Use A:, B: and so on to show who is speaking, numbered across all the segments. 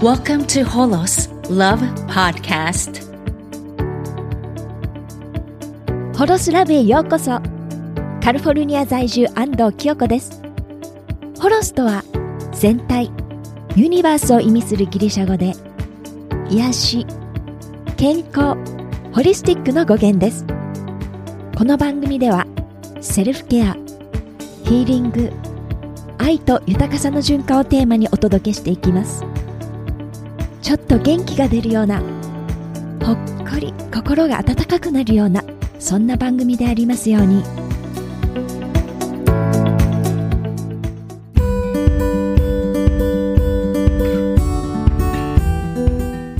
A: Welcome to Holos Love Podcast.
B: ホロスラブへようこそ。カリフォルニア在住安藤清子です。ホロスとは全体ユニバースを意味するギリシャ語で癒し健康ホリスティックの語源です。この番組ではセルフケアヒーリング愛と豊かさの循環をテーマにお届けしていきます。ちょっと元気が出るようなほっこり心が温かくなるようなそんな番組でありますように。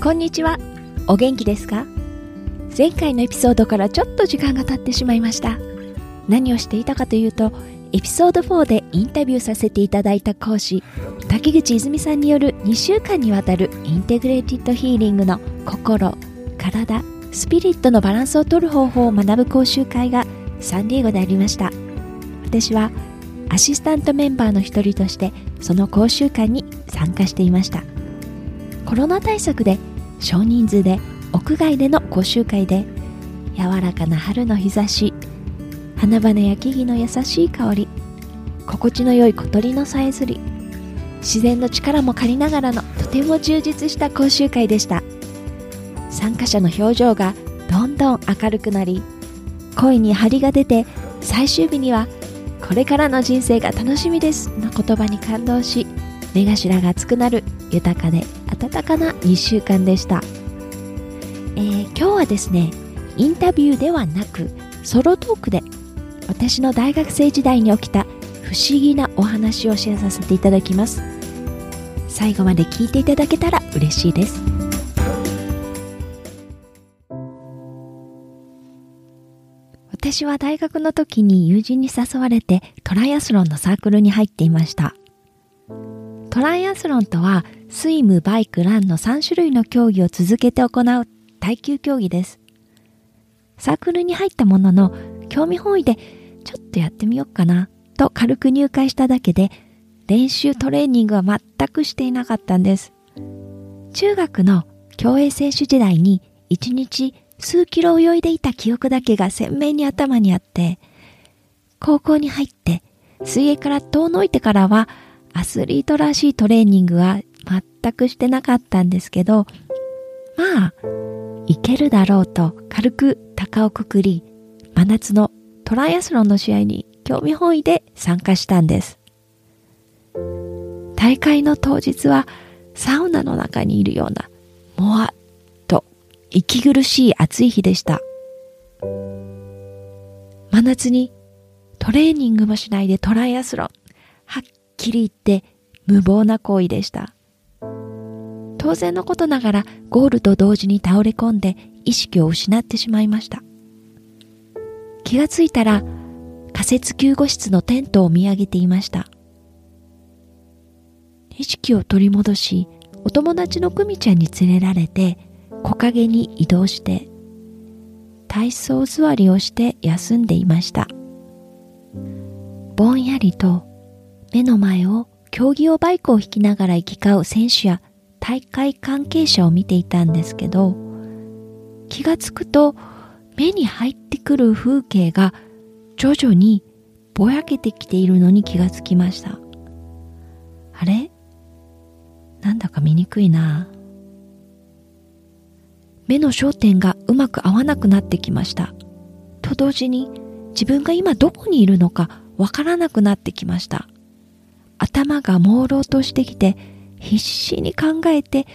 B: こんにちは。お元気ですか？前回のエピソードからちょっと時間が経ってしまいました。何をしていたかというとエピソード4でインタビューさせていただいた講師滝口泉さんによる2週間にわたる Integrated Healing の心体スピリットのバランスを取る方法を学ぶ講習会がサンディエゴでありました。私はアシスタントメンバーの一人としてその講習会に参加していました。コロナ対策で少人数で屋外での講習会で柔らかな春の日差し花々や木々の優しい香り。心地の良い小鳥のさえずり。自然の力も借りながらのとても充実した講習会でした。参加者の表情がどんどん明るくなり声に張りが出て最終日にはこれからの人生が楽しみですの言葉に感動し目頭が熱くなる豊かで温かな2週間でした、えー、今日はですねインタビューではなくソロトークで私の大学生時代に起きた不思議なお話をシェアさせていただきます。最後まで聞いていただけたら嬉しいです。私は大学の時に友人に誘われてトライアスロンのサークルに入っていました。トライアスロンとはスイム、バイク、ランの3種類の競技を続けて行う耐久競技です。サークルに入ったものの興味本位でちょっとやってみようかなと軽く入会しただけで練習トレーニングは全くしていなかったんです。中学の競泳選手時代に1日数キロ泳いでいた記憶だけが鮮明に頭にあって、高校に入って水泳から遠のいてからはアスリートらしいトレーニングは全くしてなかったんですけど、まあ、いけるだろうと軽く高をくくり、真夏のトライアスロンの試合に興味本位で参加したんです。大会の当日はサウナの中にいるような、もわっと息苦しい暑い日でした。真夏にトレーニングもしないでトライアスロン。はっきり言って無謀な行為でした。当然のことながらゴールと同時に倒れ込んで意識を失ってしまいました。気がついたら仮設救護室のテントを見上げていました。意識を取り戻し、お友達の久美ちゃんに連れられて木陰に移動して体操座りをして休んでいましたぼんやりと目の前を競技用バイクを引きながら行き交う選手や大会関係者を見ていたんですけど気がつくと目に入ってくる風景が徐々にぼやけてきているのに気がつきましたあれ？なんだか見にくいな目の焦点がうまく合わなくなってきました。と同時に自分が今どこにいるのかわからなくなってきました。頭が朦朧としてきて必死に考えて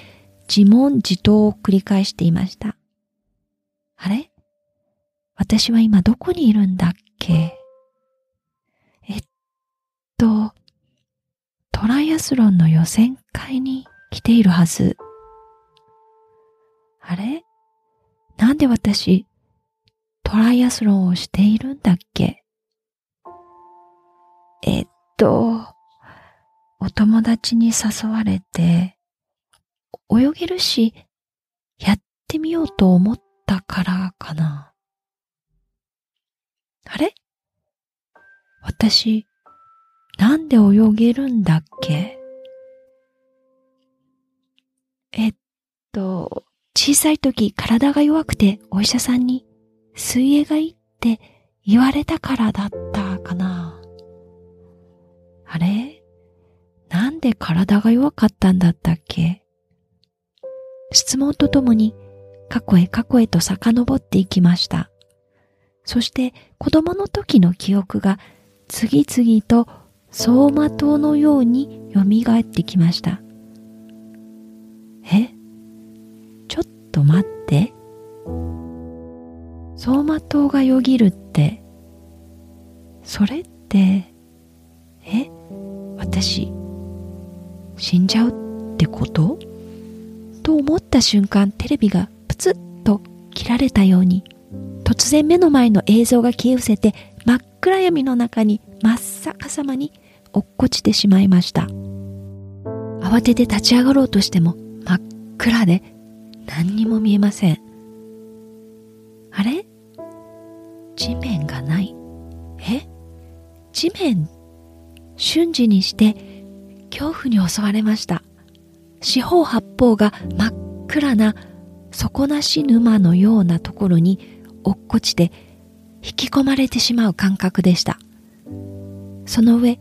B: 自問自答を繰り返していました。あれ？私は今どこにいるんだっけ？えっと、トライアスロンの予選会に来ているはず。あれ？なんで私、トライアスロンをしているんだっけ？えっと、お友達に誘われて、泳げるし、やってみようと思ったからかな。あれ？私、なんで泳げるんだっけ？えっと、小さい時体が弱くてお医者さんに水泳がいいって言われたからだったかな。あれ？なんで体が弱かったんだったっけ？質問とともに過去へ過去へと遡っていきました。そして子供の時の記憶が次々と走馬灯のように蘇ってきました。え？ちょっと待って。走馬灯がよぎるって、それって、え？私、死んじゃうってこと？と思った瞬間、テレビがプツッと切られたように、突然目の前の映像が消え失せて、真っ暗闇の中に真っ逆さまに落っこちてしまいました。慌てて立ち上がろうとしても真っ暗で何にも見えません。あれ？地面がない。え？地面？瞬時にして恐怖に襲われました。四方八方が真っ暗な底なし沼のようなところに落っこちて引き込まれてしまう感覚でした。その上、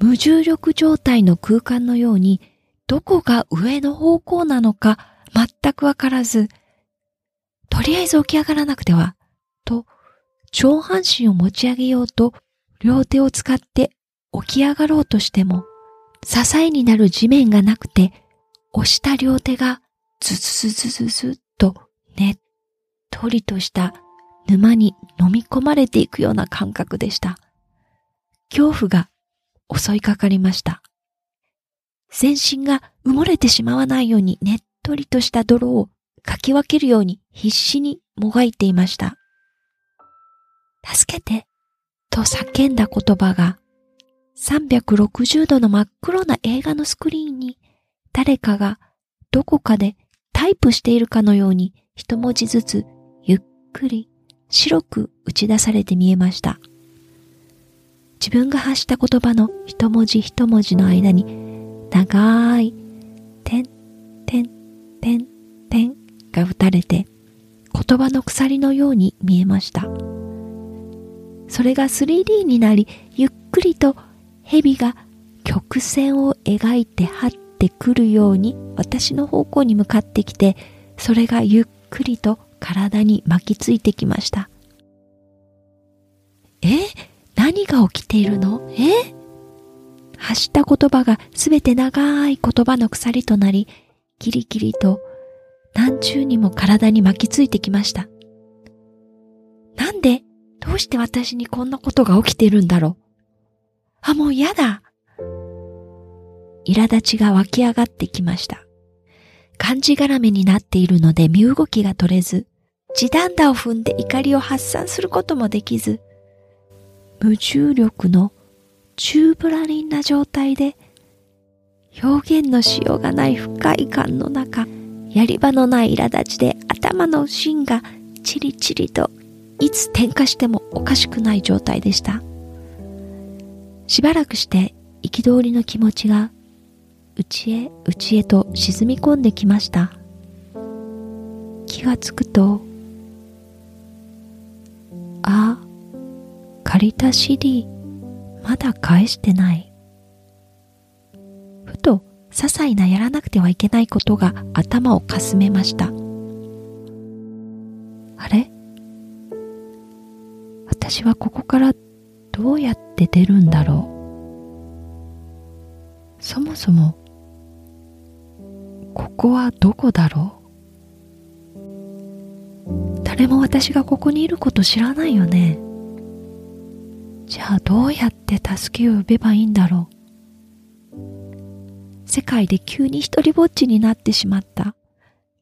B: 無重力状態の空間のようにどこが上の方向なのか全くわからず、とりあえず起き上がらなくては、と上半身を持ち上げようと両手を使って起き上がろうとしても、支えになる地面がなくて、押した両手がズズズズズズっとねとりとした沼に飲み込まれていくような感覚でした。恐怖が襲いかかりました。全身が埋もれてしまわないようにねっとりとした泥をかき分けるように必死にもがいていました。助けてと叫んだ言葉が360度の真っ黒な映画のスクリーンに誰かがどこかでタイプしているかのように一文字ずつくり白く打ち出されて見えました。自分が発した言葉の一文字一文字の間に長い点、点、点、点が打たれて言葉の鎖のように見えました。それが 3D になりゆっくりと蛇が曲線を描いて張ってくるように私の方向に向かってきて、それがゆっくりと体に巻きついてきました。え？何が起きているの？え？発した言葉がすべて長い言葉の鎖となり、ギリギリと何重にも体に巻きついてきました。なんでどうして私にこんなことが起きているんだろう？あ、もう嫌だ。苛立ちが湧き上がってきました。漢字がらめになっているので身動きが取れず、地団打を踏んで怒りを発散することもできず、無重力のチューブラリンな状態で、表現のしようがない不快感の中、やり場のない苛立ちで頭の芯がチリチリといつ点火してもおかしくない状態でした。しばらくして憤りの気持ちが内へ内へと沈み込んできました。気がつくとあ借りた CD まだ返してない。ふと些細なやらなくてはいけないことが頭をかすめました。あれ？私はここからどうやって出るんだろう。そもそもここはどこだろう？誰も私がここにいること知らないよね。じゃあどうやって助けを呼べばいいんだろう？世界で急に一りぼっちになってしまった。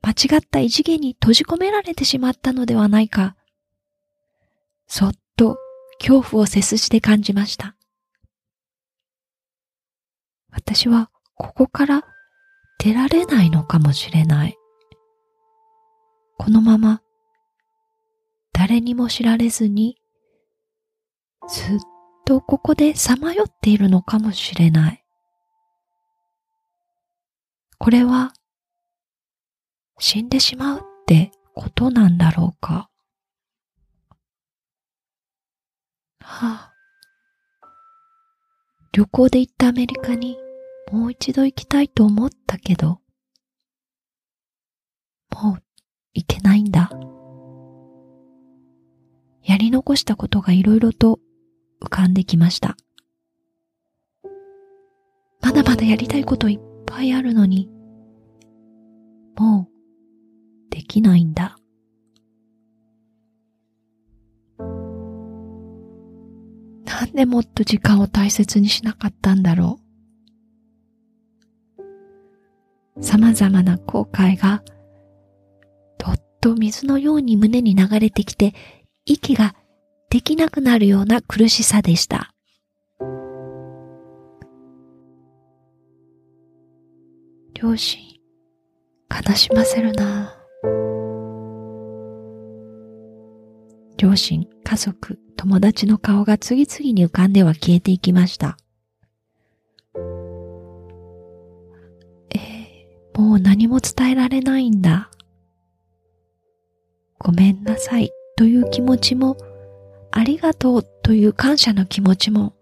B: 間違った異次元に閉じ込められてしまったのではないか。そっと恐怖を背筋で感じました。私はここから出られないのかもしれない。このまま誰にも知られずにずっとここでさまよっているのかもしれない。これは死んでしまうってことなんだろうか。はあ、旅行で行ったアメリカにもう一度行きたいと思ったけど、もう行けないんだ。やり残したことがいろいろと浮かんできました。まだまだやりたいこといっぱいあるのに、もうできないんだ。なんでもっと時間を大切にしなかったんだろう。様々な後悔がどっと水のように胸に流れてきて息ができなくなるような苦しさでした。両親、悲しませるな両親、家族、友達の顔が次々に浮かんでは消えていきました。もう何も伝えられないんだ。ごめんなさいという気持ちも、ありがとうという感謝の気持ちも、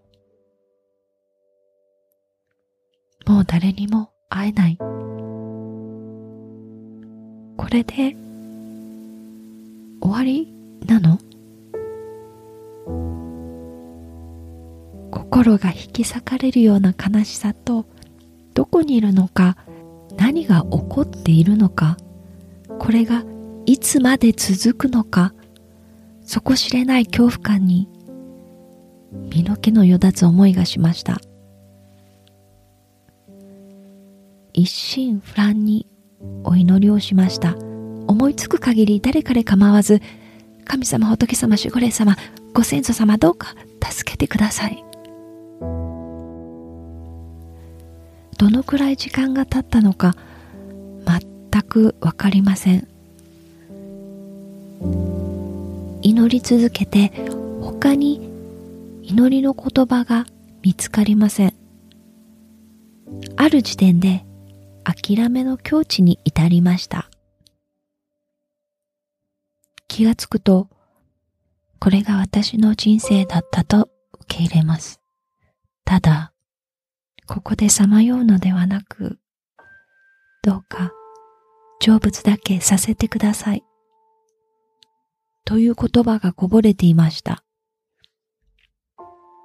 B: もう誰にも会えない。これで終わりなの？心が引き裂かれるような悲しさとどこにいるのか何が起こっているのかこれがいつまで続くのか底知れない恐怖感に身の毛のよだつ思いがしました。一心不乱にお祈りをしました。思いつく限り誰かで構わず神様仏様守護霊様ご先祖様どうか助けてください。どのくらい時間が経ったのか全くわかりません。祈り続けて他に祈りの言葉が見つかりません。ある時点で諦めの境地に至りました。気がつくとこれが私の人生だったと受け入れます。ただここでさまようのではなくどうか成仏だけさせてくださいという言葉がこぼれていました。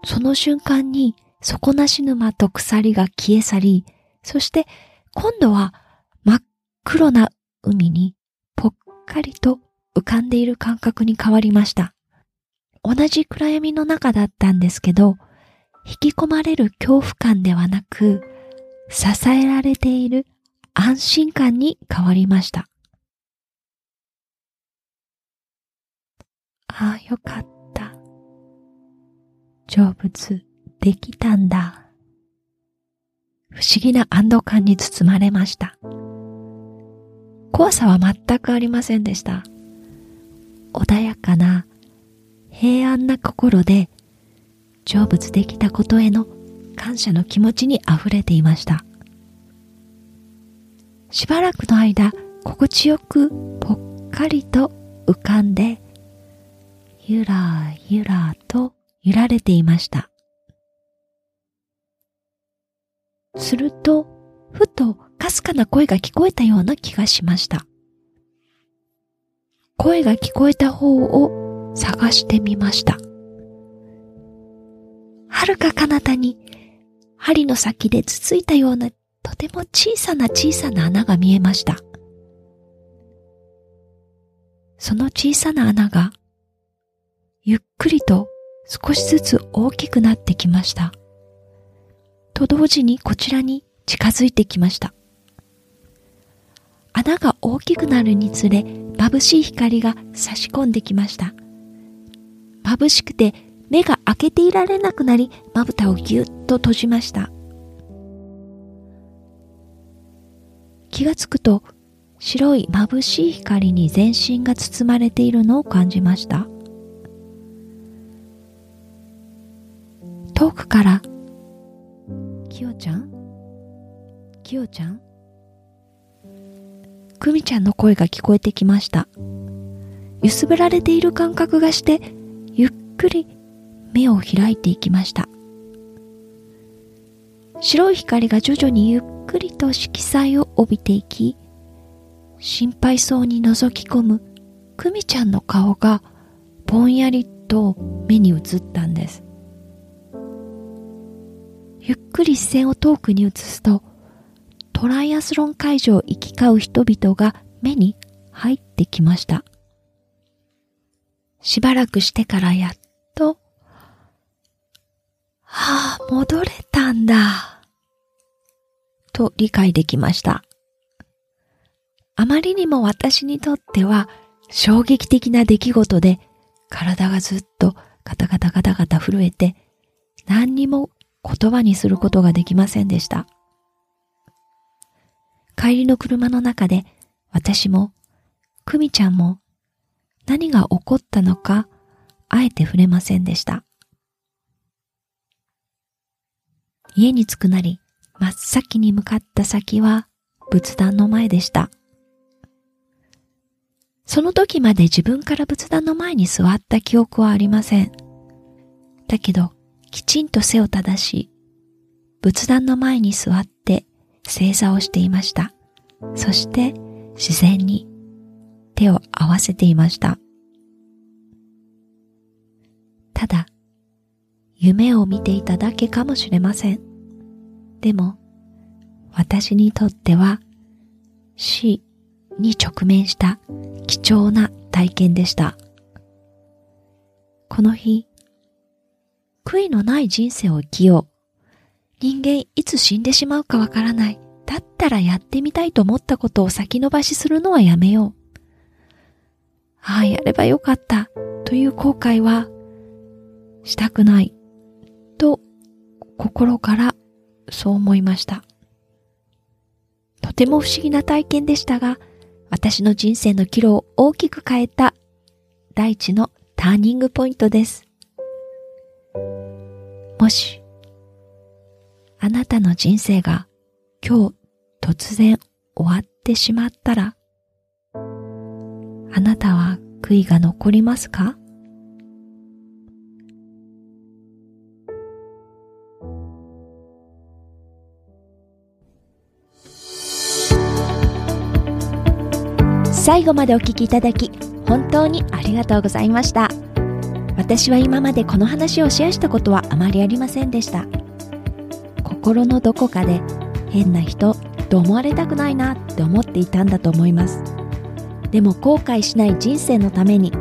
B: その瞬間に底なし沼と鎖が消え去り、そして今度は真っ黒な海にぽっかりと浮かんでいる感覚に変わりました。同じ暗闇の中だったんですけど、引き込まれる恐怖感ではなく、支えられている安心感に変わりました。ああ、よかった。成仏できたんだ。不思議な安堵感に包まれました。怖さは全くありませんでした。穏やかな平安な心で成仏できたことへの感謝の気持ちに溢れていました。しばらくの間、心地よくぽっかりと浮かんでゆらゆらと揺られていました。すると、ふとかすかな声が聞こえたような気がしました。声が聞こえた方を探してみました。遥か彼方に針の先でつついたようなとても小さな小さな穴が見えました。その小さな穴がゆっくりと少しずつ大きくなってきました。と同時にこちらに近づいてきました。穴が大きくなるにつれ眩しい光が差し込んできました。眩しくて目が開けていられなくなりまぶたをぎゅっと閉じました。気がつくと白い眩しい光に全身が包まれているのを感じました。遠くから、きよちゃん？きよちゃん？クミちゃんの声が聞こえてきました揺すぶられている感覚がしてゆっくり目を開いていきました。白い光が徐々にゆっくりと色彩を帯びていき心配そうに覗き込むクミちゃんの顔がぼんやりと目に映ったんです。ゆっくり視線を遠くに移すとトライアスロン会場を行き交う人々が目に入ってきました。しばらくしてからやっとはあ戻れたんだと理解できましたあまりにも私にとっては衝撃的な出来事で体がずっとガタガタガタガタ震えて何にも言葉にすることができませんでした。帰りの車の中で私もクミちゃんも何が起こったのかあえて触れませんでした。家に着くなり真っ先に向かった先は仏壇の前でした。その時まで自分から仏壇の前に座った記憶はありません。だけど、きちんと背を正し、仏壇の前に座って正座をしていました。そして自然に手を合わせていました。ただ、夢を見ていただけかもしれません。でも、私にとっては死に直面した貴重な体験でした。この日、悔いのない人生を生きよう。人間いつ死んでしまうかわからない。だったらやってみたいと思ったことを先延ばしするのはやめよう。ああ、やればよかったという後悔はしたくないと心からそう思いました。とても不思議な体験でしたが、私の人生の岐路を大きく変えた第一のターニングポイントです。もし、あなたの人生が今日突然終わってしまったら、あなたは悔いが残りますか？最後までお聞きいただき本当にありがとうございました。私は今までこの話をシェアしたことはあまりありませんでした。心のどこかで変な人と思われたくないなって思っていたんだと思います。でも後悔しない人生のために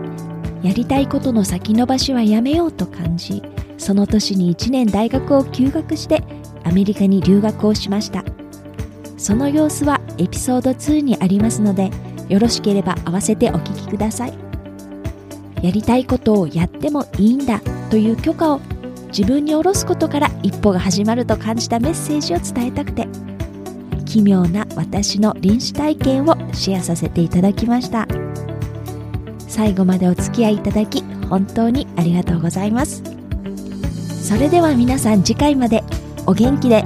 B: やりたいことの先延ばしはやめようと感じその年に1年大学を休学してアメリカに留学をしました。その様子はエピソード2にありますのでよろしければ合わせてお聞きください。やりたいことをやってもいいんだという許可を自分に下ろすことから一歩が始まると感じたメッセージを伝えたくて奇妙な私の臨死体験をシェアさせていただきました。最後までお付き合いいただき本当にありがとうございます。それでは皆さん次回までお元気で